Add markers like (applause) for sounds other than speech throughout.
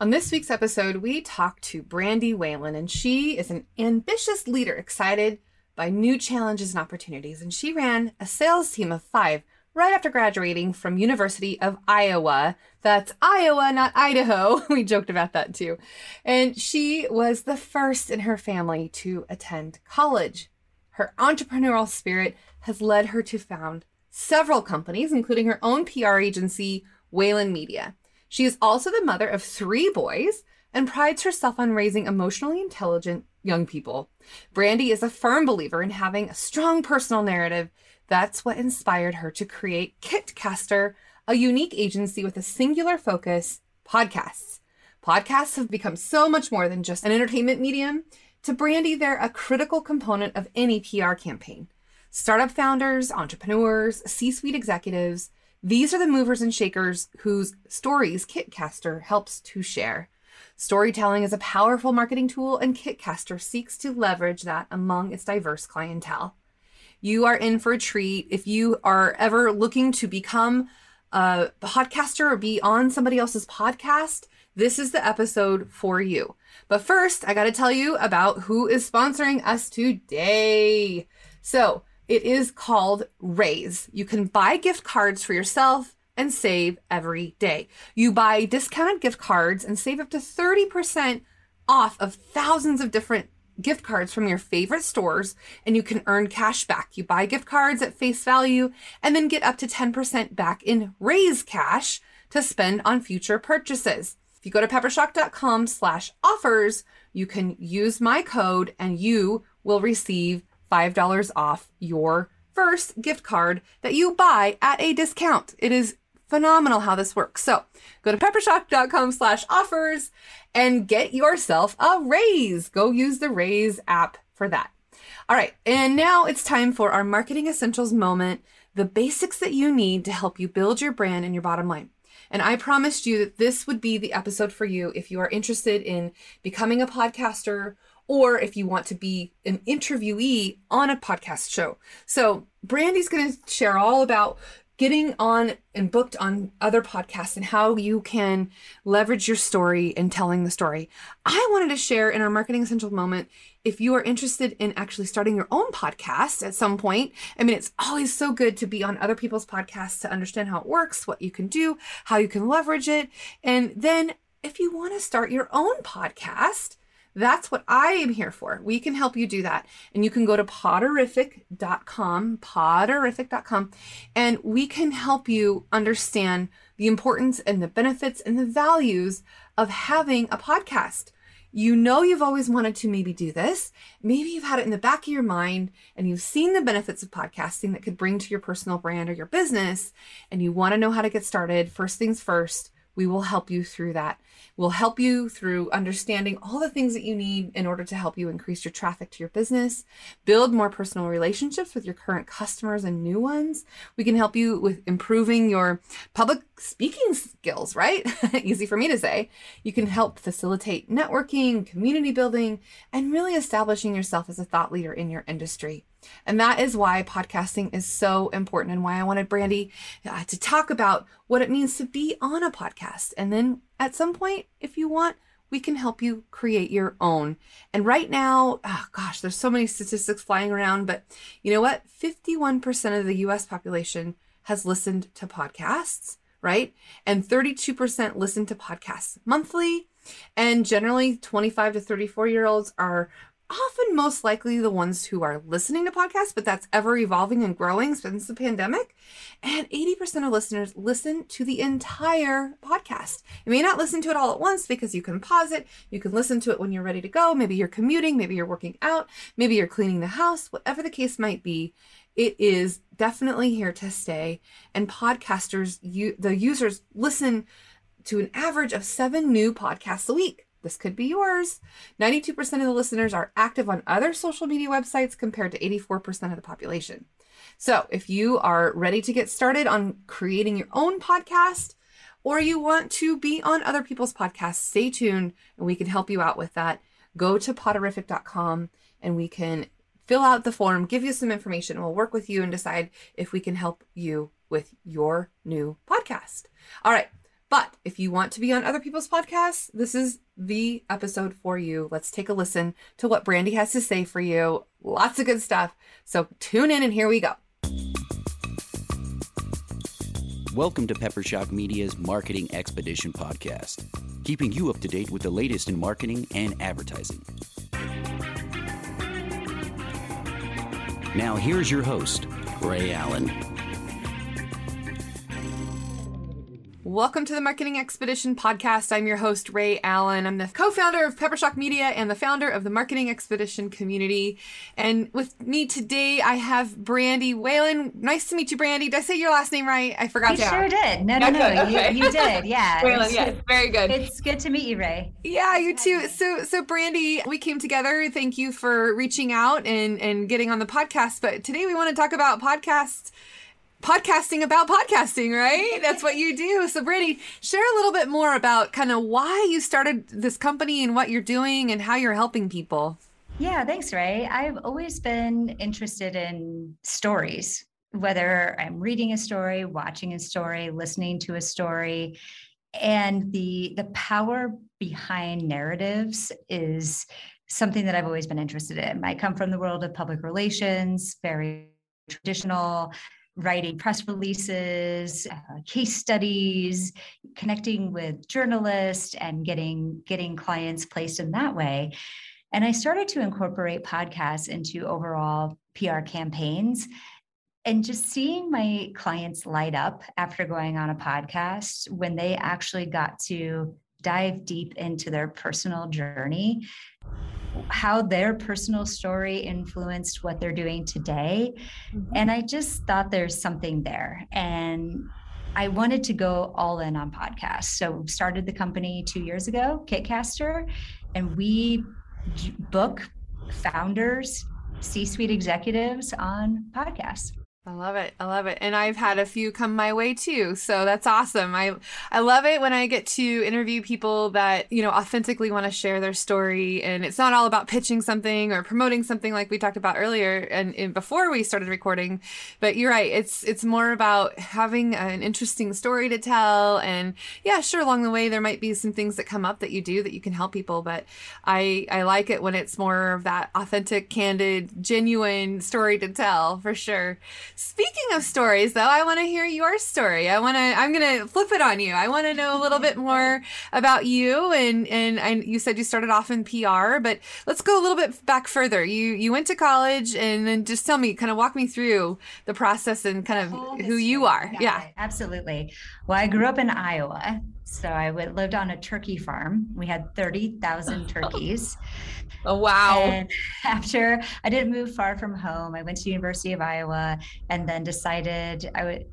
On this week's episode, we talk to Brandy Whalen, and she is an ambitious leader excited by new challenges and opportunities. And she ran a sales team of five right after graduating from University of Iowa. That's Iowa, not Idaho. (laughs) We joked about that too. And she was the first in her family to attend college. Her entrepreneurial spirit has led her to found several companies, including her own PR agency, Whalen Media. She is also the mother of three boys and prides herself on raising emotionally intelligent young people. Brandy is a firm believer in having a strong personal narrative. That's what inspired her to create Kitcaster, a unique agency with a singular focus podcasts. Podcasts have become so much more than just an entertainment medium. To Brandy, they're a critical component of any PR campaign. Startup founders, entrepreneurs, C suite executives, these are the movers and shakers whose stories Kitcaster helps to share. Storytelling is a powerful marketing tool, and Kitcaster seeks to leverage that among its diverse clientele. You are in for a treat if you are ever looking to become a podcaster or be on somebody else's podcast. This is the episode for you. But first, I got to tell you about who is sponsoring us today. So, it is called Raise. You can buy gift cards for yourself and save every day. You buy discounted gift cards and save up to 30% off of thousands of different gift cards from your favorite stores and you can earn cash back. You buy gift cards at face value and then get up to 10% back in raise cash to spend on future purchases. If you go to peppershock.com slash offers, you can use my code and you will receive $5 off your first gift card that you buy at a discount. It is phenomenal how this works. So go to peppershock.com slash offers and get yourself a raise. Go use the raise app for that. All right. And now it's time for our marketing essentials moment, the basics that you need to help you build your brand and your bottom line. And I promised you that this would be the episode for you if you are interested in becoming a podcaster or if you want to be an interviewee on a podcast show. So, Brandy's going to share all about getting on and booked on other podcasts and how you can leverage your story in telling the story. I wanted to share in our marketing essential moment if you are interested in actually starting your own podcast at some point. I mean, it's always so good to be on other people's podcasts to understand how it works, what you can do, how you can leverage it. And then if you want to start your own podcast, that's what I am here for. We can help you do that. And you can go to poderific.com, poderific.com, and we can help you understand the importance and the benefits and the values of having a podcast. You know, you've always wanted to maybe do this. Maybe you've had it in the back of your mind and you've seen the benefits of podcasting that could bring to your personal brand or your business, and you want to know how to get started. First things first, we will help you through that. We'll help you through understanding all the things that you need in order to help you increase your traffic to your business, build more personal relationships with your current customers and new ones. We can help you with improving your public speaking skills, right? (laughs) Easy for me to say. You can help facilitate networking, community building, and really establishing yourself as a thought leader in your industry. And that is why podcasting is so important and why I wanted Brandy uh, to talk about what it means to be on a podcast. And then at some point, if you want, we can help you create your own. And right now, oh gosh, there's so many statistics flying around, but you know what? 51% of the US population has listened to podcasts, right? And 32% listen to podcasts monthly. And generally, 25 to 34 year olds are often most likely the ones who are listening to podcasts, but that's ever evolving and growing since the pandemic. And 80% of listeners listen to the entire podcast. You may not listen to it all at once because you can pause it. You can listen to it when you're ready to go. Maybe you're commuting, maybe you're working out, maybe you're cleaning the house, whatever the case might be. It is definitely here to stay. And podcasters, you, the users listen to an average of seven new podcasts a week. This could be yours. 92% of the listeners are active on other social media websites compared to 84% of the population. So, if you are ready to get started on creating your own podcast or you want to be on other people's podcasts, stay tuned and we can help you out with that. Go to poderific.com and we can fill out the form, give you some information. and We'll work with you and decide if we can help you with your new podcast. All right, But if you want to be on other people's podcasts, this is the episode for you. Let's take a listen to what Brandy has to say for you. Lots of good stuff. So tune in and here we go. Welcome to Peppershock Media's Marketing Expedition podcast, keeping you up to date with the latest in marketing and advertising. Now, here's your host, Rhea Allen. Welcome to the Marketing Expedition podcast. I'm your host, Rhea Allen. I'm the co founder of Peppershock Media and the founder of the Marketing Expedition community. And with me today, I have Brandy Whalen. Nice to meet you, Brandy. Did I say your last name right? I forgot you to. sure did. No, no, (laughs) no. Okay. You, you, did. Yeah. (laughs) Whalen, yes. Very good. It's good to meet you, Rhea. Yeah, you too. So, so Brandy, we came together. Thank you for reaching out and, and getting on the podcast. But today we want to talk about podcasts podcasting about podcasting, right? That's what you do. So, Brandy, share a little bit more about kind of why you started this company and what you're doing and how you're helping people. Yeah, thanks, Rhea. I've always been interested in stories, whether I'm reading a story, watching a story, listening to a story. And the the power behind narratives is something that I've always been interested in. I come from the world of public relations, very traditional writing press releases, uh, case studies, connecting with journalists and getting getting clients placed in that way. And I started to incorporate podcasts into overall PR campaigns and just seeing my clients light up after going on a podcast when they actually got to dive deep into their personal journey how their personal story influenced what they're doing today. Mm-hmm. And I just thought there's something there. And I wanted to go all in on podcasts. So started the company two years ago, Kitcaster, and we book founders, C-suite executives on podcasts. I love it. I love it. And I've had a few come my way too. So that's awesome. I I love it when I get to interview people that, you know, authentically want to share their story and it's not all about pitching something or promoting something like we talked about earlier and, and before we started recording. But you're right. It's it's more about having an interesting story to tell and yeah, sure along the way there might be some things that come up that you do that you can help people, but I I like it when it's more of that authentic, candid, genuine story to tell for sure. Speaking of stories, though, I want to hear your story. I want to. I'm going to flip it on you. I want to know a little bit more about you. And and I, you said you started off in PR, but let's go a little bit back further. You you went to college, and then just tell me, kind of walk me through the process and kind of who you are. yeah, absolutely. Well, I grew up in Iowa, so I lived on a turkey farm. We had thirty thousand (laughs) turkeys. Oh wow. And (laughs) after I didn't move far from home, I went to University of Iowa and then decided I would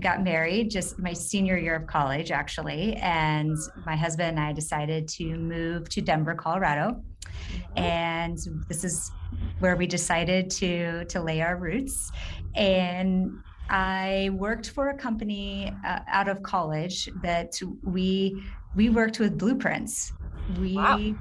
got married just my senior year of college actually and my husband and I decided to move to Denver, Colorado. Mm-hmm. And this is where we decided to to lay our roots and I worked for a company uh, out of college that we we worked with blueprints. We wow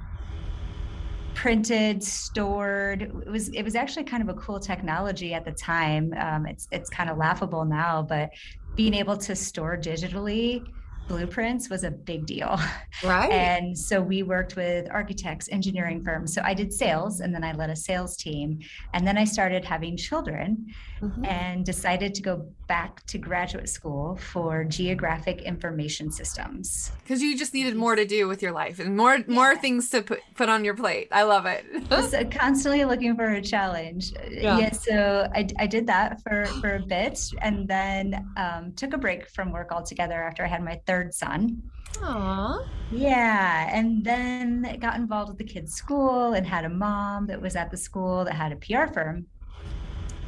printed, stored. It was it was actually kind of a cool technology at the time. Um, it's it's kind of laughable now, but being able to store digitally blueprints was a big deal. Right. And so we worked with architects, engineering firms. So I did sales and then I led a sales team. And then I started having children mm-hmm. and decided to go back to graduate school for geographic information systems. Because you just needed more to do with your life and more yeah. more things to put, put on your plate. I love it. Just uh, constantly looking for a challenge. Yeah. yeah so I, I did that for, for a bit and then um, took a break from work altogether after I had my third son. Aww. Yeah. And then got involved with the kids' school and had a mom that was at the school that had a PR firm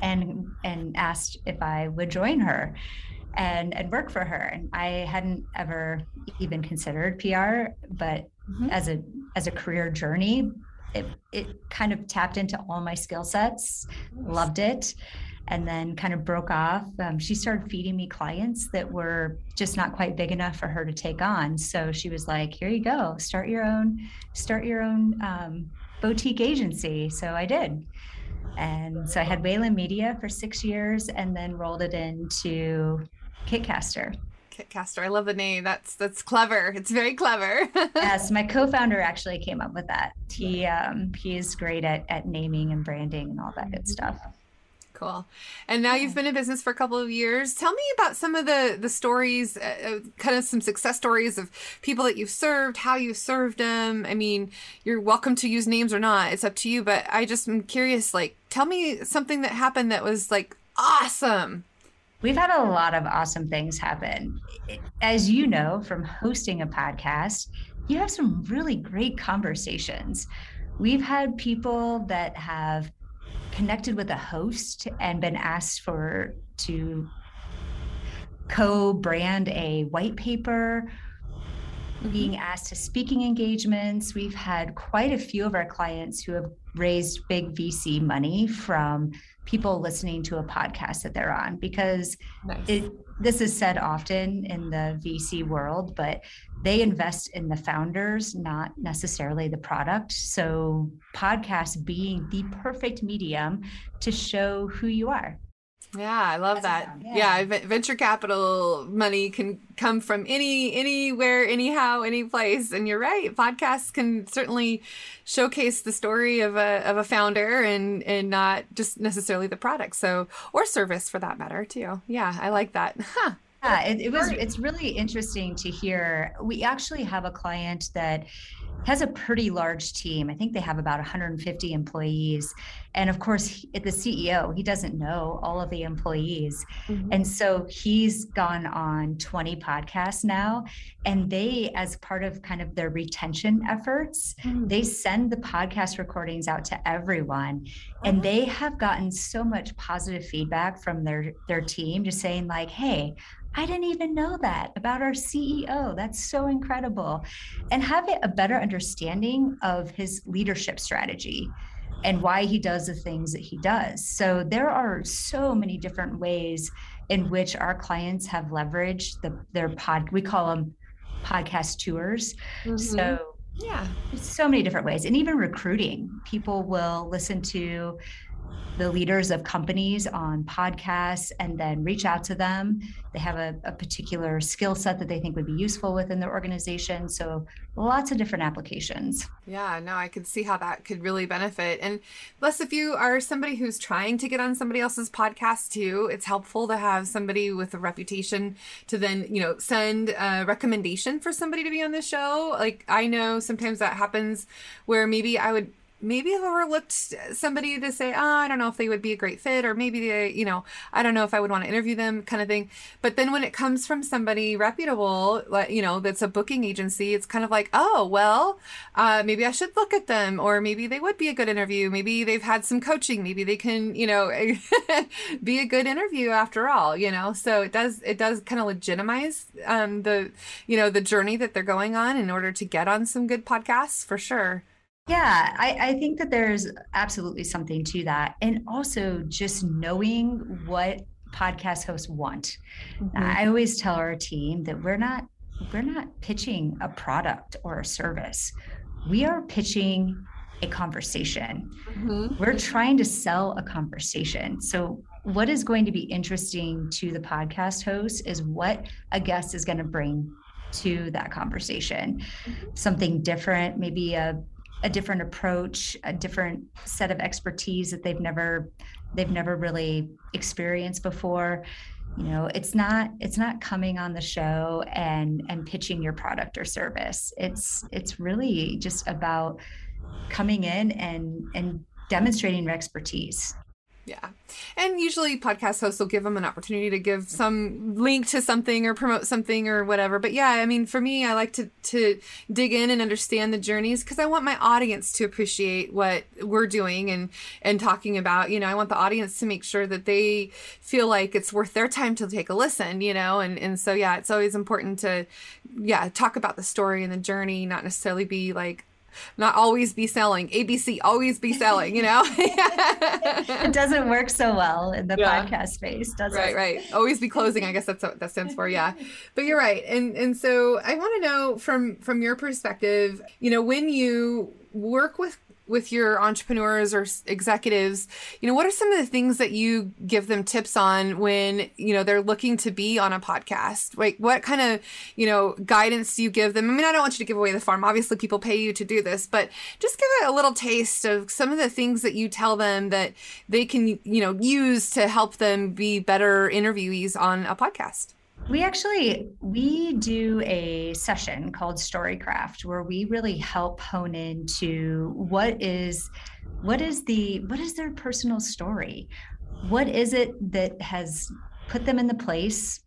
and and asked if I would join her and and work for her. And I hadn't ever even considered PR, but mm-hmm. as a as a career journey, it it kind of tapped into all my skill sets. Loved it and then kind of broke off. Um, she started feeding me clients that were just not quite big enough for her to take on. So she was like, "Here you go, start your own, start your own um, boutique agency." So I did, and so I had Whalen Media for six years, and then rolled it into Kitcaster. Kitcaster, I love the name. That's that's clever. It's very clever. (laughs) yes, my co-founder actually came up with that. He um, he is great at at naming and branding and all that good stuff. Cool. And now you've been in business for a couple of years. Tell me about some of the the stories, uh, uh kind of some success stories of people that you've served, how you served them. I mean, you're welcome to use names or not. It's up to you. But I just am curious. Like, tell me something that happened that was like awesome. We've had a lot of awesome things happen. As you know from hosting a podcast, you have some really great conversations. We've had people that have connected with a host and been asked for to co-brand a white paper being mm-hmm. asked to speaking engagements we've had quite a few of our clients who have raised big vc money from people listening to a podcast that they're on because nice. it, this is said often in the VC world, but they invest in the founders, not necessarily the product. So, podcasts being the perfect medium to show who you are. Yeah, I love that. Yeah. yeah, venture capital money can come from any anywhere, anyhow, any place. And you're right. Podcasts can certainly showcase the story of a of a founder and and not just necessarily the product. So or service for that matter too. Yeah, I like that. Huh. Yeah, it, it was. It's really interesting to hear. We actually have a client that has a pretty large team. I think they have about 150 employees. And of course, he, the CEO, he doesn't know all of the employees. Mm-hmm. And so he's gone on 20 podcasts now. And they, as part of kind of their retention efforts, mm-hmm. they send the podcast recordings out to everyone. And they uh-huh. have gotten so much positive feedback from their, their team, just saying, like, hey, I didn't even know that about our CEO. That's so incredible. And have a better understanding of his leadership strategy and why he does the things that he does. So there are so many different ways in which our clients have leveraged the, their pod, we call them podcast tours. Mm-hmm. So yeah, so many different ways. And even recruiting, people will listen to the leaders of companies on podcasts and then reach out to them. They have a, a particular skill set that they think would be useful within their organization. So lots of different applications. Yeah, no, I could see how that could really benefit. And plus, if you are somebody who's trying to get on somebody else's podcast too, it's helpful to have somebody with a reputation to then, you know, send a recommendation for somebody to be on the show. Like I know sometimes that happens where maybe I would maybe have overlooked somebody to say, oh, I don't know if they would be a great fit, or maybe they, you know, I don't know if I would want to interview them, kind of thing. But then when it comes from somebody reputable, like you know, that's a booking agency, it's kind of like, oh, well, uh, maybe I should look at them, or maybe they would be a good interview. Maybe they've had some coaching. Maybe they can, you know, (laughs) be a good interview after all. You know, so it does it does kind of legitimize um, the, you know, the journey that they're going on in order to get on some good podcasts for sure. Yeah, I, I think that there's absolutely something to that. And also just knowing what podcast hosts want. Mm-hmm. I always tell our team that we're not we're not pitching a product or a service. We are pitching a conversation. Mm-hmm. We're trying to sell a conversation. So what is going to be interesting to the podcast host is what a guest is going to bring to that conversation. Mm-hmm. Something different, maybe a a different approach, a different set of expertise that they've never they've never really experienced before. You know, it's not it's not coming on the show and and pitching your product or service. It's it's really just about coming in and and demonstrating your expertise yeah. And usually podcast hosts will give them an opportunity to give some link to something or promote something or whatever. But yeah, I mean, for me, I like to, to dig in and understand the journeys because I want my audience to appreciate what we're doing and, and talking about. You know, I want the audience to make sure that they feel like it's worth their time to take a listen, you know? And, and so, yeah, it's always important to, yeah, talk about the story and the journey, not necessarily be like, not always be selling. ABC always be selling, you know? it doesn't work so well in the yeah. podcast space, does right, it? Right, right. Always be closing. I guess that's what that stands for. Yeah. But you're right. And and so I want to know from from your perspective, you know, when you work with with your entrepreneurs or executives, you know, what are some of the things that you give them tips on when, you know, they're looking to be on a podcast? Like what kind of, you know, guidance do you give them? I mean, I don't want you to give away the farm. Obviously, people pay you to do this, but just give it a little taste of some of the things that you tell them that they can, you know, use to help them be better interviewees on a podcast. We actually we do a session called Storycraft where we really help hone into what is what is the what is their personal story? What is it that has put them in the place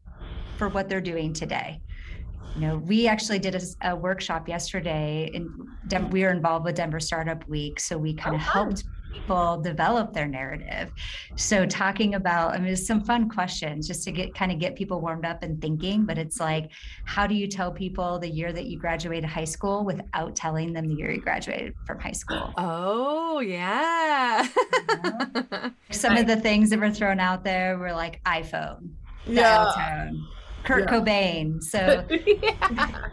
for what they're doing today? You know, we actually did a, a workshop yesterday, and we were involved with Denver Startup Week, so we kind of oh, helped people develop their narrative. So talking about, I mean, there's some fun questions just to get kind of get people warmed up and thinking, but it's like, how do you tell people the year that you graduated high school without telling them the year you graduated from high school? Oh, yeah. (laughs) some of the things that were thrown out there were like iPhone, yeah. Kurt yeah. Cobain. (laughs) So, yeah.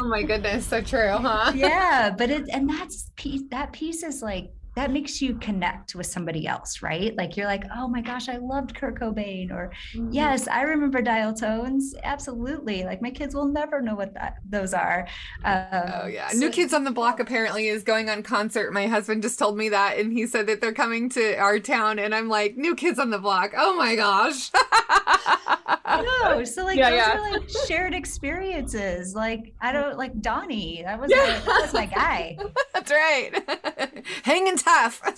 oh my goodness, so true, huh? (laughs) yeah, but it and that's piece. That piece is like that makes you connect with somebody else, right? Like you're like, oh my gosh, I loved Kurt Cobain, or mm-hmm. yes, I remember dial tones. Absolutely. Like my kids will never know what that those are. Um, oh yeah, so- New Kids on the Block apparently is going on concert. My husband just told me that, and he said that they're coming to our town, and I'm like, New Kids on the Block. Oh my gosh. no, so (laughs) like yeah, those yeah. are like shared experiences. Like I don't like Donnie. That was yeah. my, that was my guy. (laughs) That's right. (laughs) Hanging tough. oh,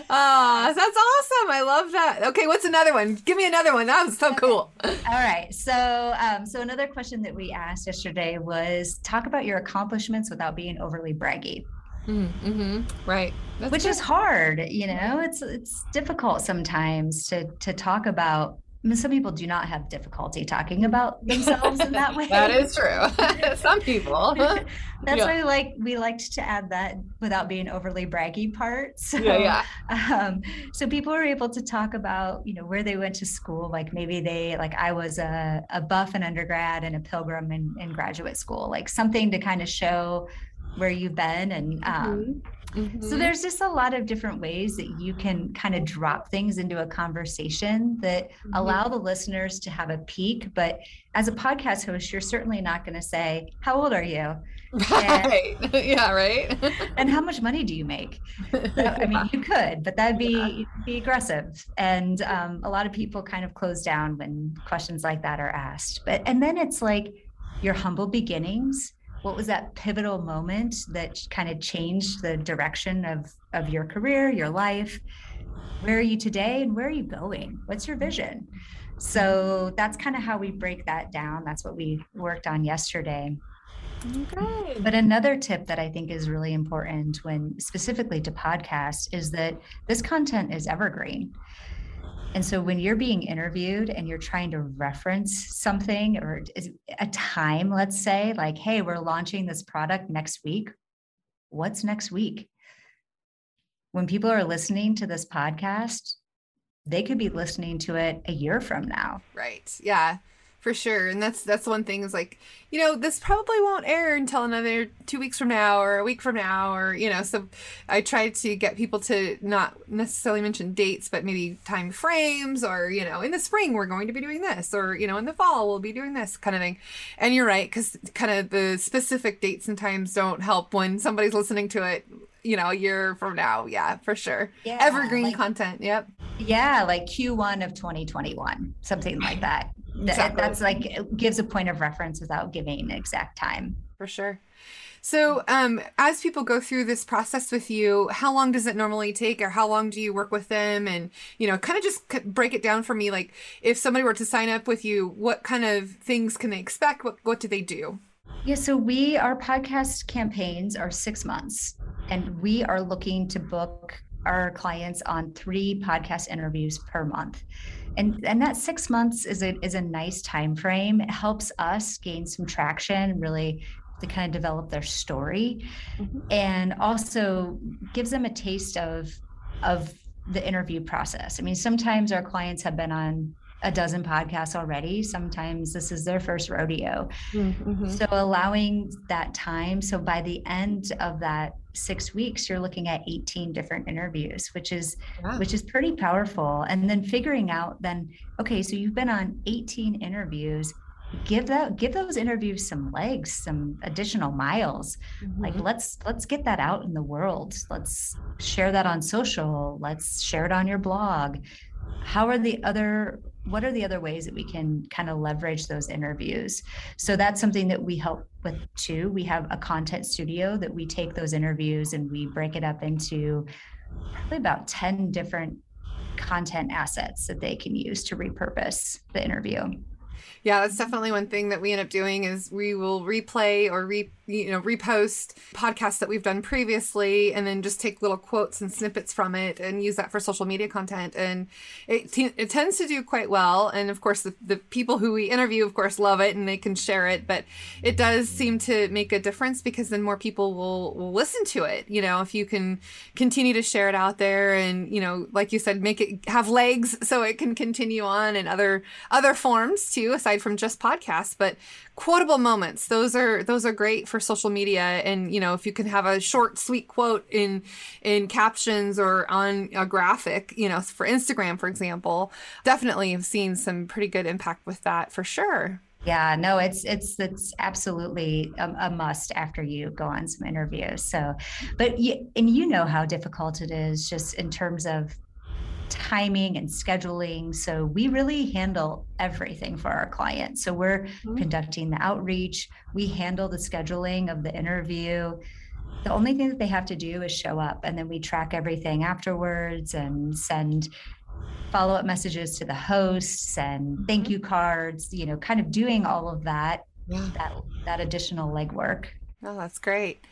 (laughs) that's awesome. I love that. Okay, what's another one? Give me another one. That was so okay. cool. All right. So, um, so another question that we asked yesterday was talk about your accomplishments without being overly braggy. Mm-hmm. Right. That's Which good. is hard, you know. It's it's difficult sometimes to to talk about some people do not have difficulty talking about (laughs) themselves in that way. that is true. (laughs) some people. (laughs) That's yeah. why we like we liked to add that without being overly braggy part. So, yeah, yeah. Um, so people were able to talk about you know where they went to school. Like maybe they like I was a, a buff in undergrad and a pilgrim in, in graduate school. Like something to kind of show where you've been and um, mm-hmm Mm-hmm. So there's just a lot of different ways that you can kind of drop things into a conversation that mm-hmm. allow the listeners to have a peek. But as a podcast host, you're certainly not going to say, How old are you? Right. And, (laughs) yeah, right. (laughs) and how much money do you make? I mean, (laughs) you could, but that'd be yeah. be aggressive. And um, a lot of people kind of close down when questions like that are asked. But and then it's like your humble beginnings what was that pivotal moment that kind of changed the direction of of your career your life? Where are you today and where are you going? What's your vision? So that's kind of how we break that down. That's what we worked on yesterday. Okay. But another tip that I think is really important when specifically to podcasts is that this content is evergreen. And so when you're being interviewed and you're trying to reference something or a time, let's say, like, hey, we're launching this product next week. What's next week? When people are listening to this podcast, they could be listening to it a year from now. Right. Yeah for sure. And that's that's one thing is like you know this probably won't air until another two weeks from now or a week from now or you know so i try to get people to not necessarily mention dates but maybe time frames or you know in the spring we're going to be doing this or you know in the fall we'll be doing this kind of thing. And you're right because kind of the specific dates and times don't help when somebody's listening to it you know a year from now. Yeah for sure. Yeah, evergreen like, content. Yep. Yeah like q1 of 2021 something like (laughs) that exactly. that's like it gives a point of reference without giving exact time. For sure. So um as people go through this process with you how long does it normally take or how long do you work with them? And you know kind of just break it down for me like if somebody were to sign up with you what kind of things can they expect? What what do they do? Yeah so we our podcast campaigns are six months and we are looking to book our clients on three podcast interviews per month and and that six months is a is a nice time frame it helps us gain some traction really to kind of develop their story. Mm-hmm. and also gives them a taste of of the interview process. I mean sometimes our clients have been on a dozen podcasts already. Sometimes this is their first rodeo. Mm-hmm. So allowing that time. So by the end of that six weeks, you're looking at 18 different interviews, which is Yeah. which is pretty powerful. And then figuring out then, okay, so you've been on 18 interviews. Give that give those interviews some legs, some additional miles like Mhm. let's let's get that out in the world let's share that on social let's share it on your blog how are the other what are the other ways that we can kind of leverage those interviews? So that's something that we help with too. We have a content studio that we take those interviews and we break it up into probably about 10 different content assets that they can use to repurpose the interview Yeah, that's definitely one thing that we end up doing is we will replay or re you know repost podcasts that we've done previously and then just take little quotes and snippets from it and use that for social media content. And it te- it tends to do quite well. And of course the, the people who we interview of course love it and they can share it. But it does seem to make a difference because then more people will will listen to it you know if you can continue to share it out there and you know like you said make it have legs so it can continue on in other other forms too aside from just podcasts but quotable moments. Those are those are great for social media. And you know if you can have a short sweet quote in in captions or on a graphic you know for instagram for example definitely have seen some pretty good impact with that for sure. Yeah, no, it's it's it's absolutely a, a must after you go on some interviews. So, but you, and you know how difficult it is just in terms of timing and scheduling. So we really handle everything for our clients. So we're Mhm. conducting the outreach, we handle the scheduling of the interview. The only thing that they have to do is show up and then we track everything afterwards and send follow up messages to the hosts and thank you cards, you know, kind of doing all of that yeah that that additional legwork. Oh, that's great.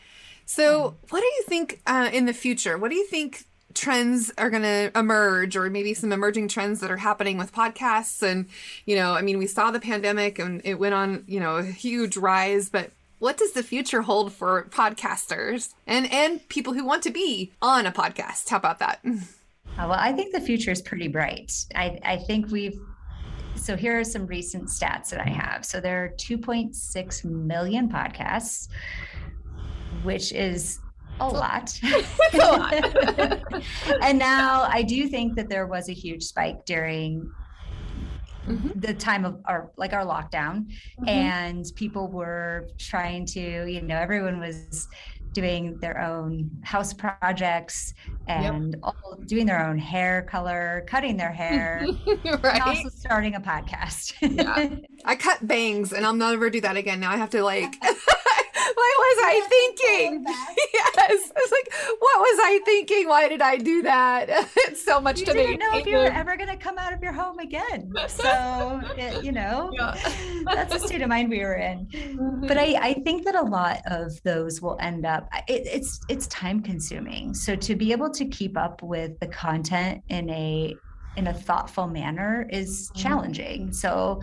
So, what do you think uh, in the future? What do you think trends are going to emerge, or maybe some emerging trends that are happening with podcasts? And, you know, I mean, we saw the pandemic and it went on, you know, a huge rise, but what does the future hold for podcasters and and people who want to be on a podcast? How about that? (laughs) Uh, well, I think the future is pretty bright. I, I think we've, so here are some recent stats that I have. So there are 2.6 million podcasts, which is a lot. (laughs) a lot. (laughs) and now I do think that there was a huge spike during Mhm. the time of our like our lockdown Mhm. and people were trying to you know everyone was doing their own house projects and all, doing their own hair color cutting their (laughs) hair and right? also starting a podcast Yeah. I cut bangs and I'll never do that again. Now I have to like was I thinking? (laughs) yes. I was like, what was I thinking? Why did I do that? (laughs) it's so much you to me. You didn't know if you were ever going to come out of your home again so it, you know (laughs) Yeah. that's the state of mind we were in but I, I think that a lot of those will end up it, it's it's time consuming so to be able to keep up with the content in a in a thoughtful manner is Mhm. challenging so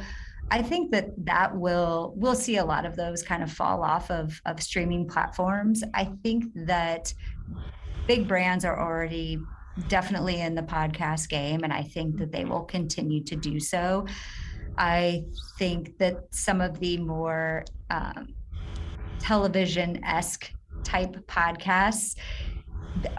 i think that that will we'll see a lot of those kind of fall off of of streaming platforms. I think that big brands are already definitely in the podcast game and i think that they will continue to do so. I think that some of the more um, television-esque type podcasts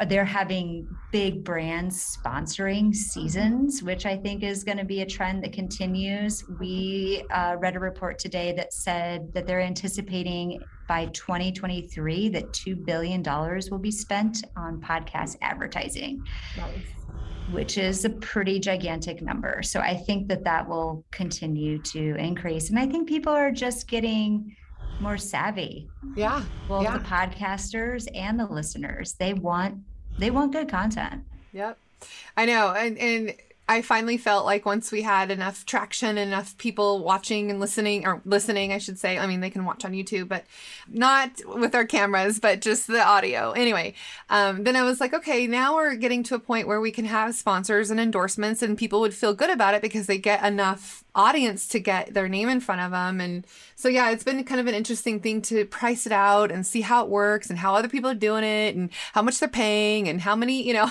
they're having big brands sponsoring seasons which i think is going to be a trend that continues we uh, read a report today that said that they're anticipating by 2023 that $2 billion will be spent on podcast advertising which is a pretty gigantic number. So I think that that will continue to increase. And I think people are just getting more savvy. Yeah. Well, Yeah. the podcasters and the listeners, they want they want good content. Yep. I know. And and I finally felt like once we had enough traction, enough people watching and listening, or listening, I should say. I mean, they can watch on YouTube, but not with our cameras, but just the audio. Anyway, um, then I was like, okay, now we're getting to a point where we can have sponsors and endorsements, and people would feel good about it because they get enough audience to get their name in front of them. And so, yeah, it's been kind of an interesting thing to price it out and see how it works and how other people are doing it and how much they're paying and how many, you know,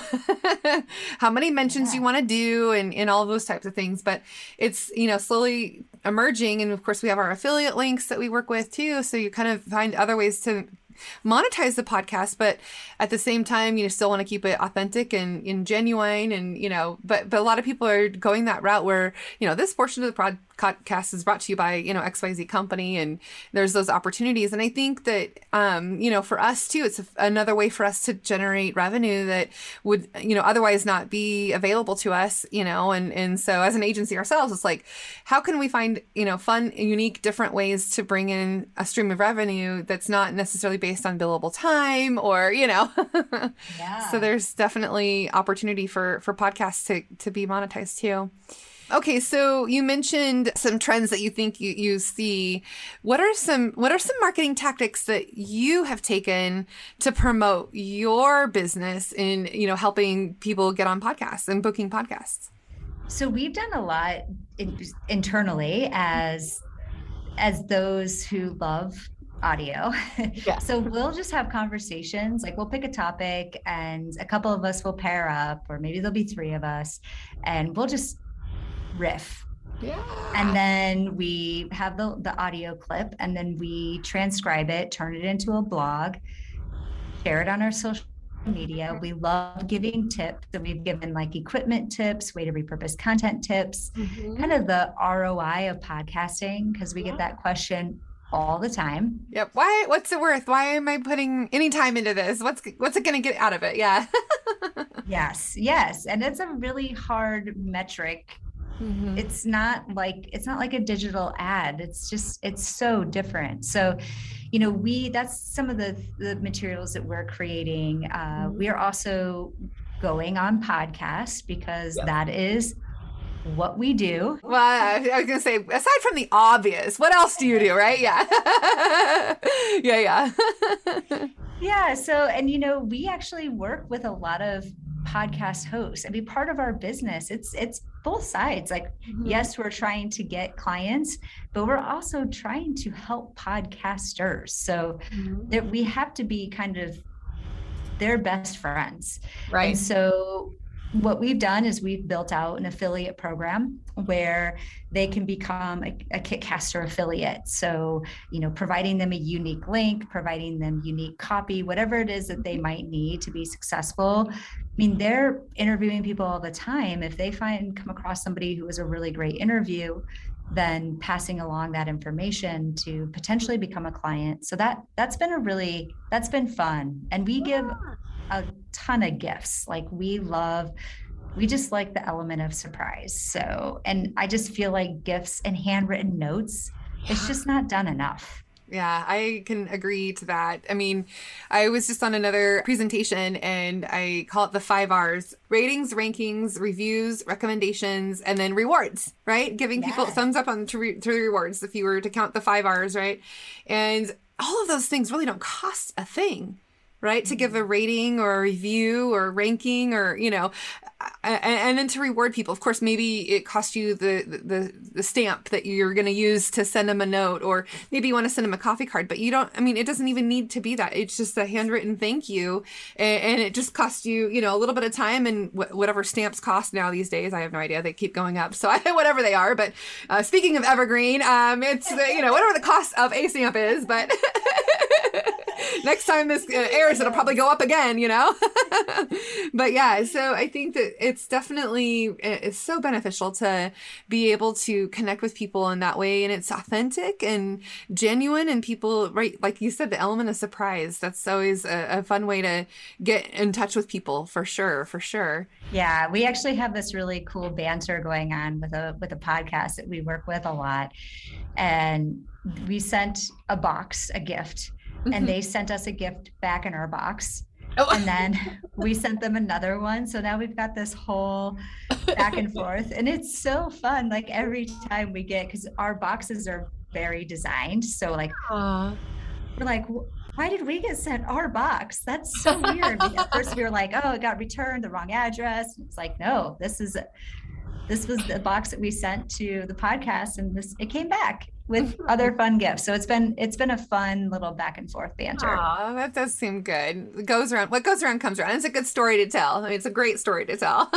(laughs) how many mentions yeah. you want to do and, and all those types of things. But it's, you know, slowly emerging. And of course, we have our affiliate links that we work with too. So you kind of find other ways to monetize the podcast, but at the same time, you still want to keep it authentic and, and genuine. And, you know, but, but a lot of people are going that route where, you know, this portion of the pod, podcast is brought to you by you know xyz company and there's those opportunities. And i think that um, you know for us too it's another way for us to generate revenue that would you know otherwise not be available to us you know? And and so as an agency ourselves it's like how can we find you know fun unique different ways to bring in a stream of revenue that's not necessarily based on billable time or you know? (laughs) Yeah. so there's definitely opportunity for for podcasts to to be monetized too Okay, so you mentioned some trends that you think you, you see. What are some what are some marketing tactics that you have taken to promote your business in, you know, helping people get on podcasts and booking podcasts? So we've done a lot in, internally as as those who love audio. Yeah. (laughs) so we'll just have conversations. Like we'll pick a topic and a couple of us will pair up, or maybe there'll be three of us, and we'll just riff. Yeah. And then we have the, the audio clip and then we transcribe it, turn it into a blog, share it on our social media. We love giving tips. So we've given like equipment tips, way to repurpose content tips, mm-hmm. kind of the ROI of podcasting, because we get that question all the time. Yep. Why what's it worth? Why am I putting any time into this? What's what's it gonna get out of it? Yeah. (laughs) yes, yes. And it's a really hard metric Mm-hmm. It's not like it's not like a digital ad. It's just it's so different. So, you know, we that's some of the the materials that we're creating. Uh, mm-hmm. We are also going on podcasts because yep. that is what we do. Well, I was gonna say, aside from the obvious, what else do you do, right? Yeah, (laughs) yeah, yeah. (laughs) yeah. So, and you know, we actually work with a lot of podcast hosts. I mean, part of our business, it's it's both sides. Like, mm-hmm. yes, we're trying to get clients, but we're also trying to help podcasters. So mm-hmm. that we have to be kind of their best friends. Right. And so what we've done is we've built out an affiliate program where they can become a, a kitcaster affiliate. So you know providing them a unique link providing them unique copy whatever it is that they might need to be successful. I mean they're interviewing people all the time. If they find come across somebody who is a really great interview then passing along that information to potentially become a client. So that that's been a really that's been fun. And we give a ton of gifts. Like we love, we just like the element of surprise. So, and I just feel like gifts and handwritten notes, it's just not done enough. Yeah, I can agree to that. I mean, I was just on another presentation and I call it the five R's ratings, rankings, reviews, recommendations, and then rewards, right? Giving people thumbs up on to, re- to the rewards if you were to count the five R's, right? And all of those things really don't cost a thing right to give a mm-hmm. rating or a review or ranking or you know and, and, then to reward people. Of course maybe it costs you the the, the stamp that you're going to use to send them a note or maybe you want to send them a coffee card but you don't i mean it doesn't even need to be that. It's just a handwritten thank you and, and it just costs you you know a little bit of time and wh- whatever stamps cost now these days i have no idea. They keep going up. So I, (laughs) whatever they are but uh, speaking of evergreen um it's uh, you know whatever the cost of a stamp is but (laughs) (laughs) next time this uh, airs, it'll probably go up again, you know? (laughs) but yeah, so I think that it's definitely, it's so beneficial to be able to connect with people in that way. And it's authentic and genuine and people, right? Like you said, the element of surprise, that's always a, a fun way to get in touch with people for sure, for sure. Yeah. We actually have this really cool banter going on with a, with a podcast that we work with a lot. And we sent a box, a gift mm-hmm. and they sent us a gift back in our box. Oh. And then (laughs) we sent them another one. So now we've got this whole back and (laughs) forth. And it's so fun. Like every time we get, because our boxes are very designed. So, like, Aww. we're like, why did we get sent our box? That's so weird. At first, we were like, oh, it got returned, the wrong address. It's like, no, this is this was the box that we sent to the podcast and this it came back with other fun gifts. So it's been it's been a fun little back and forth banter. Oh, that does seem good. It goes around what goes around comes around. It's a good story to tell. I mean, it's a great story to tell.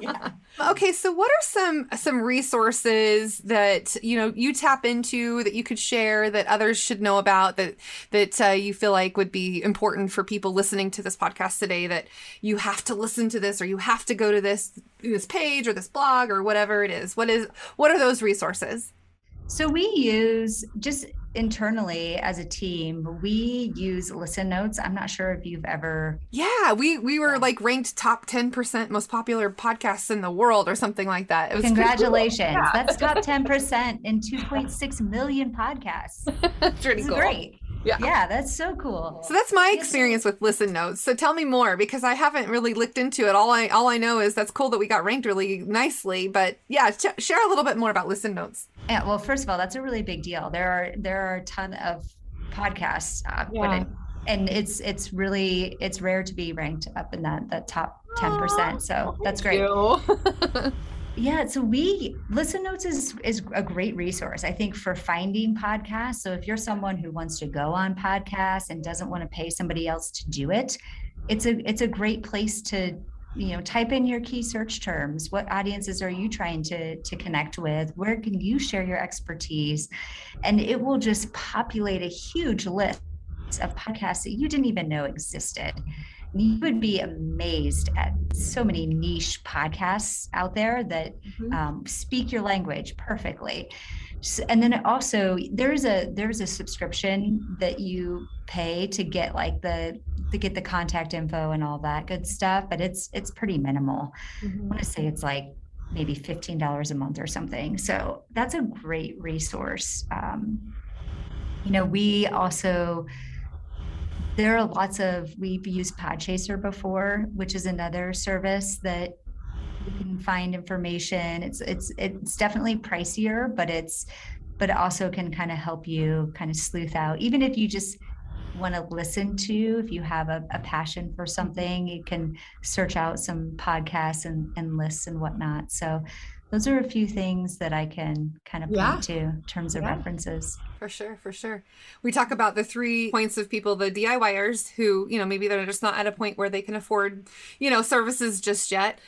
yeah. (laughs) Okay, so what are some some resources that you know you tap into that you could share that others should know about that that uh, you feel like would be important for people listening to this podcast today that you have to listen to this or you have to go to this this page or this blog or whatever it is. What is what are those resources? So we use just internally as a team, we use listen notes. I'm not sure if you've ever Yeah, we we were like ranked top 10% most popular podcasts in the world or something like that. Congratulations. Cool. Yeah. That's top 10% (laughs) in 2.6 million podcasts. That's pretty cool. Great. Yeah. Yeah, that's so cool. So that's my experience with listen notes. So tell me more because I haven't really looked into it. All I all I know is that's cool that we got ranked really nicely, but yeah, ch- share a little bit more about listen notes. Yeah, well, first of all, that's a really big deal. There are there are a ton of podcasts uh, yeah. It, and it's it's really it's rare to be ranked up in that that top 10%. So that's great. (laughs) Yeah, so we Listen Notes is is a great resource, I think, for finding podcasts. So if you're someone who wants to go on podcasts and doesn't want to pay somebody else to do it, it's a it's a great place to you know type in your key search terms. What audiences are you trying to to connect with? Where can you share your expertise? And it will just populate a huge list of podcasts that you didn't even know existed. You would be amazed at so many niche podcasts out there that mm-hmm. um, speak your language perfectly and then also there's a there's a subscription that you pay to get like the to get the contact info and all that good stuff but it's it's pretty minimal. Mm-hmm. i want to say it's like maybe $15 a month or something. So that's a great resource. Um, you know we also there are lots of we've used podchaser before which is another service that you can find information it's it's it's definitely pricier but it's but it also can kind of help you kind of sleuth out even if you just want to listen to if you have a, a, passion for something you can search out some podcasts and, and lists and whatnot so those are a few things that I can kind of point yeah. to in terms of yeah. references. For sure, for sure. We talk about the three points of people, the DIYers who, you know, maybe they're just not at a point where they can afford, you know, services just yet,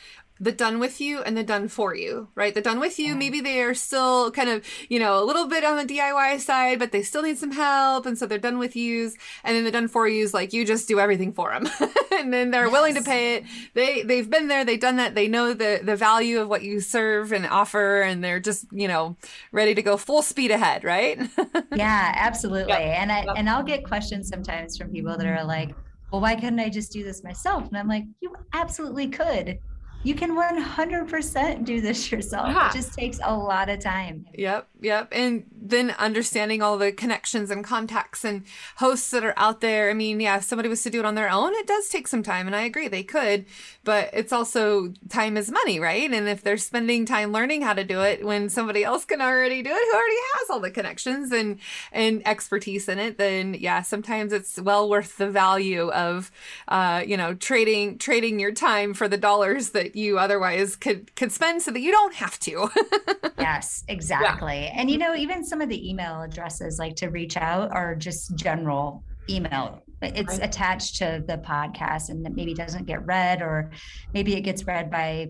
the done with you and the done for you, right? The done with you, maybe they are still kind of, you know, a little bit on the DIY side, but they still need some help. And so they're done with yous. And then the done for yous, like you just do everything for them. (laughs) and then they're yes. willing to pay it. They, they've been there, they've done that. They know the, the value of what you serve and offer. And they're just, you know, ready to go full speed ahead, right? (laughs) yeah, absolutely. Yep. And I, yep. and I'll get questions sometimes from people that are like, well, why couldn't I just do this myself? And I'm like, you absolutely could you can 100% do this yourself. Yeah. It just takes a lot of time. Yep, yep. And then understanding all the connections and contacts and hosts that are out there. I mean, yeah, if somebody was to do it on their own, it does take some time. And I agree, they could, but it's also time is money, right? And if they're spending time learning how to do it when somebody else can already do it, who already has all the connections and, and expertise in it, then yeah, sometimes it's well worth the value of, uh, you know, trading, trading your time for the dollars that you otherwise could could spend so that you don't have to. (laughs) yes, exactly. Yeah. And you know, even some of the email addresses like to reach out are just general email. It's attached to the podcast and it maybe doesn't get read or maybe it gets read by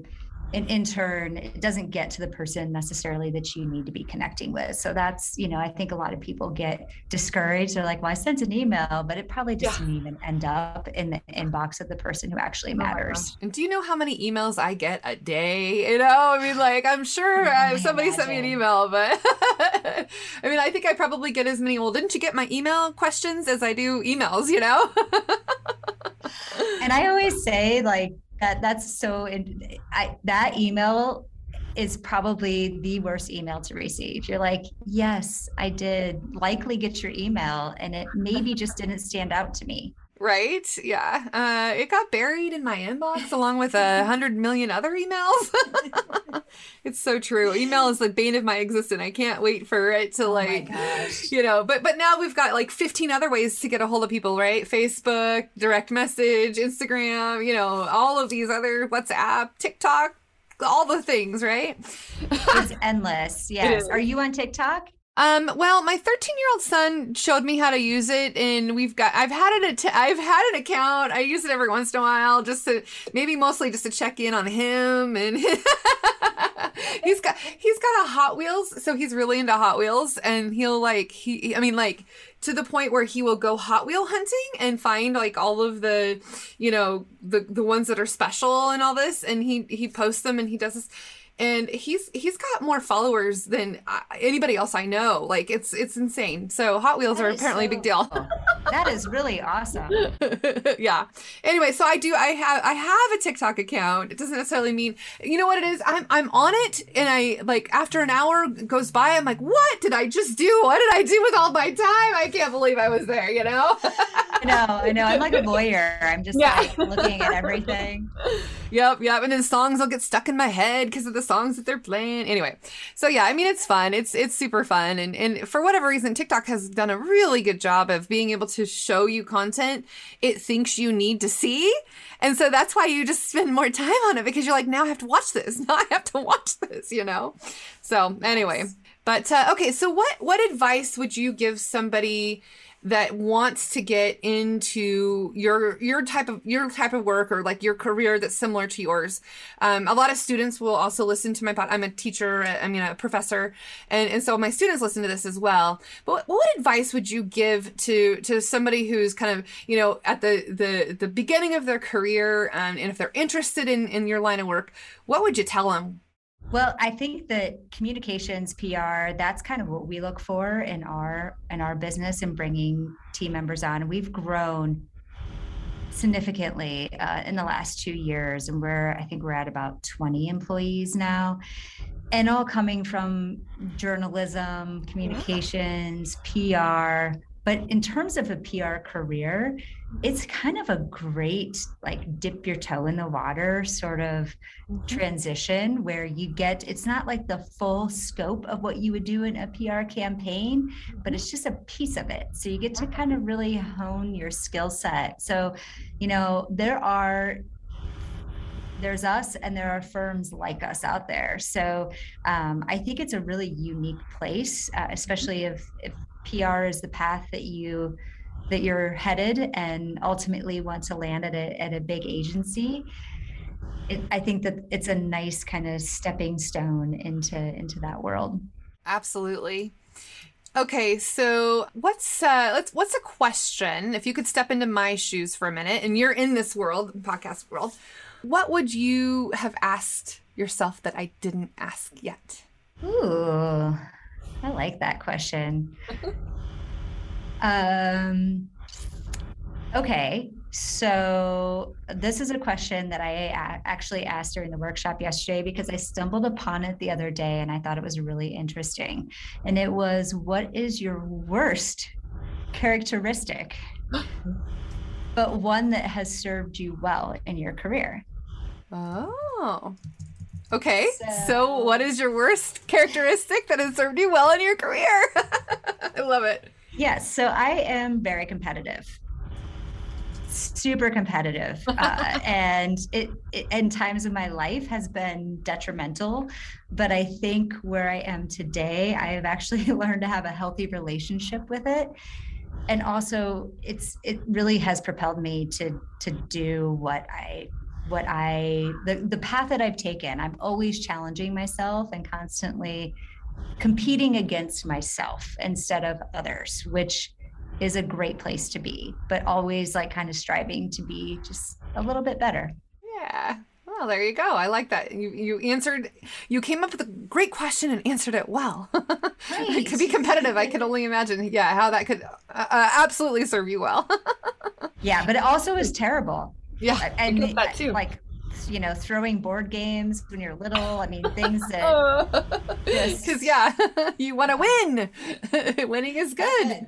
an intern it doesn't get to the person necessarily that you need to be connecting with. So that's you know i think a lot of people get discouraged. They're like well i sent an email but it probably just yeah. didn't even end up in the inbox of the person who actually oh matters. Oh and do you know how many emails i get a day? You know i mean like i'm sure uh, somebody imagine. sent me an email but (laughs) i mean i think i probably get as many well didn't you get my email questions as i do emails you know? (laughs) And i always say like that that's so I, that email is probably the worst email to receive. You're like, yes, I did likely get your email, and it maybe just didn't stand out to me. Right? Yeah. Uh, it got buried in my inbox along with a (laughs) hundred million other emails. (laughs) it's so true. Email is the bane of my existence. I can't wait for it to oh like, you know. But but now we've got like fifteen other ways to get a hold of people, right? Facebook, direct message, Instagram. You know, all of these other WhatsApp, TikTok, all the things, right? it's endless. (laughs) Yes. Are you on TikTok? Um, well, my 13 year old son showed me how to use it, and we've got I've had it. At, I've had an account. I use it every once in a while, just to maybe mostly just to check in on him. And (laughs) he's got he's got a Hot Wheels, so he's really into Hot Wheels, and he'll like he. I mean, like to the point where he will go Hot Wheel hunting and find like all of the, you know, the the ones that are special and all this, and he he posts them and he does this and he's he's got more followers than anybody else I know. Like it's it's insane. So Hot Wheels that are apparently so, a big deal. that is really awesome. (laughs) yeah. Anyway, so I do I have I have a TikTok account. It doesn't necessarily mean you know what it is. I'm I'm on it and I like after an hour goes by I'm like, "What did I just do? What did I do with all my time? I can't believe I was there, you know?" I know. I know. I'm like a voyeur. I'm just yeah. like looking at everything. (laughs) Yep, yep. And then songs will get stuck in my head because of the songs that they're playing. Anyway, so yeah, I mean it's fun. It's it's super fun, and and for whatever reason, TikTok has done a really good job of being able to show you content it thinks you need to see, and so that's why you just spend more time on it because you're like, now I have to watch this. (laughs) Now I have to watch this. You know. So anyway, but uh, okay. So what what advice would you give somebody? That wants to get into your your type of your type of work or like your career that's similar to yours. Um, a lot of students will also listen to my pod. I'm a teacher. I mean a professor, and and so my students listen to this as well. But what, advice would you give to to somebody who's kind of you know at the the the beginning of their career, um, and if they're interested in in your line of work, what would you tell them? Well, I think that communications, PR, that's kind of what we look for in our in our business and bringing team members on. We've grown significantly uh, in the last two years, and we're I think we're at about 20 employees now, and all coming from journalism, communications, PR, but in terms of a PR career, it's kind of a great, like, dip your toe in the water sort of mm-hmm. transition where you get it's not like the full scope of what you would do in a PR campaign, but mm-hmm. it's just a piece of it. So you get to kind of really hone your skill set. So, you know, there are there's us and there are firms like us out there so um, i think it's a really unique place uh, especially if if PR is the path that you that you're headed and ultimately want to land at a at a big agency. It, I think that it's a nice kind of stepping stone into into that world. Absolutely. Okay, so what's uh let's what's a question if you could step into my shoes for a minute and you're in this world, podcast world, what would you have asked yourself that I didn't ask yet? Ooh. I like that question. (laughs) um, okay, so this is a question that I actually asked during the workshop yesterday because I stumbled upon it the other day and I thought it was really interesting. And it was, what is your worst characteristic? (gasps) but one that has served you well in your career. Oh, Okay. So, so, what is your worst characteristic that has served you well in your career? (laughs) I love it. Yes. So, I am very competitive, super competitive. (laughs) Uh, and it, it, in times of my life, has been detrimental. But I think where I am today, I have actually (laughs) learned to have a healthy relationship with it and also it's it really has propelled me to to do what i what I the the path that I've taken. I'm always challenging myself and constantly competing against myself instead of others, which is a great place to be, but always like kind of striving to be just a little bit better. Yeah. Well, there you go. I like that. You you answered. You came up with a great question and answered it well. (laughs) Right. could be competitive. I can only imagine. Yeah, how that could uh, uh, absolutely serve you well. (laughs) yeah, but it also is terrible. Yeah, and that too. like you know throwing board games when you're little. I mean things that (laughs) because yeah, (laughs) you want to win. (laughs) Winning is good.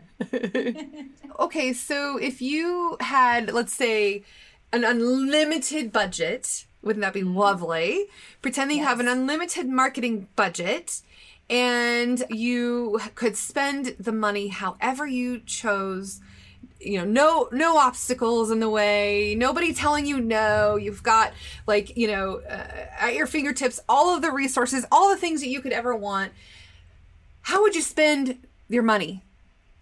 okay, so if you had let's say an unlimited budget, wouldn't that be mm-hmm. lovely? Pretending yes. you have an unlimited marketing budget and you could spend the money however you chose you know no no obstacles in the way nobody telling you no. You've got like you know uh, at your fingertips all of the resources all the things that you could ever want. How would you spend your money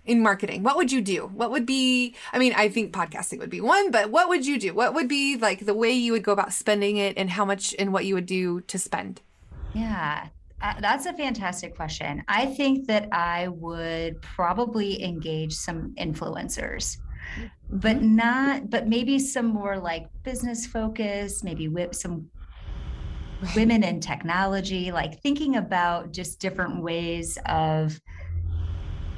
in marketing? What would you do? What would be i mean i think podcasting would be one but what would you do? What would be like the way you would go about spending it and how much and what you would do to spend? Yeah uh, that's a fantastic question. I think that I would probably engage some influencers, but mm-hmm. not, but maybe some more like business focus, maybe with some women in technology, like thinking about just different ways of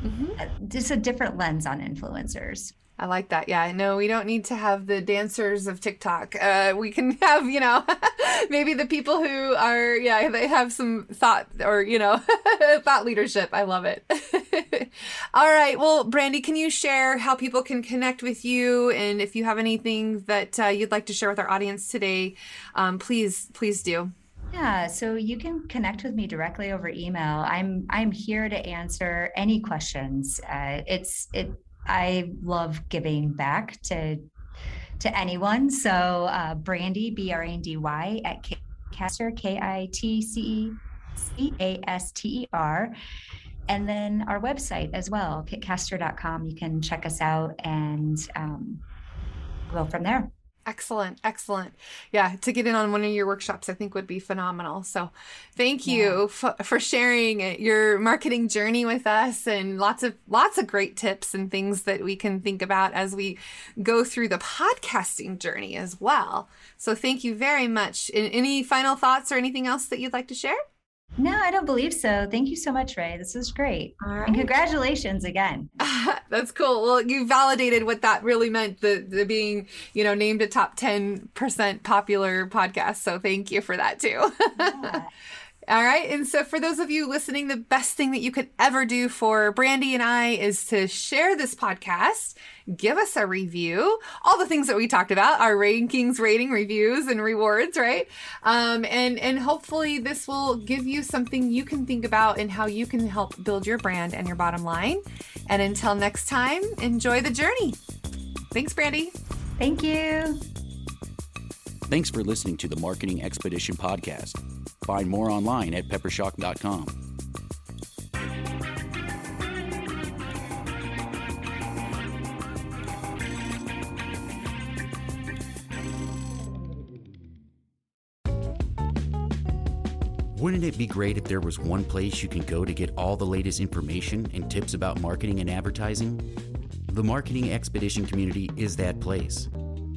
mm-hmm. Uh, just a different lens on influencers. I like that. Yeah, no, we don't need to have the dancers of TikTok. Uh, we can have, you know, (laughs) (laughs) maybe the people who are, yeah, they have some thought or, you know, (laughs) thought leadership. I love it. (laughs) All right. Well, Brandy, can you share how people can connect with you? And if you have anything that uh, you'd like to share with our audience today, um, please, please do. Yeah, so you can connect with me directly over email. I'm I'm here to answer any questions. Uh, it's it I love giving back to to anyone. So uh, Brandy B R A N D Y at Caster K I T C E C A S T E R. And then our website as well, kitcaster.com. You can check us out and um, go from there. Excellent, excellent. Yeah, to get in on one of your workshops, I think would be phenomenal. So, thank you yeah. for, for sharing your marketing journey with us, and lots of lots of great tips and things that we can think about as we go through the podcasting journey as well. So, thank you very much. Any final thoughts or anything else that you'd like to share? No, I don't believe so. Thank you so much, Rhea. This was great. Right. And congratulations again. (laughs) That's cool. Well, you validated what that really meant, the the being, you know, named a top 10% popular podcast. So thank you for that too. (laughs) Yeah. All right. And so, for those of you listening, the best thing that you could ever do for Brandy and I is to share this podcast, give us a review, all the things that we talked about, our rankings, rating, reviews, and rewards, right? Um, and and hopefully, this will give you something you can think about and how you can help build your brand and your bottom line. And until next time, enjoy the journey. Thanks, Brandy. Thank you. Thanks for listening to the Marketing Expedition podcast. Find more online at peppershock.com. Wouldn't it be great if there was one place you can go to get all the latest information and tips about marketing and advertising? The Marketing Expedition community is that place.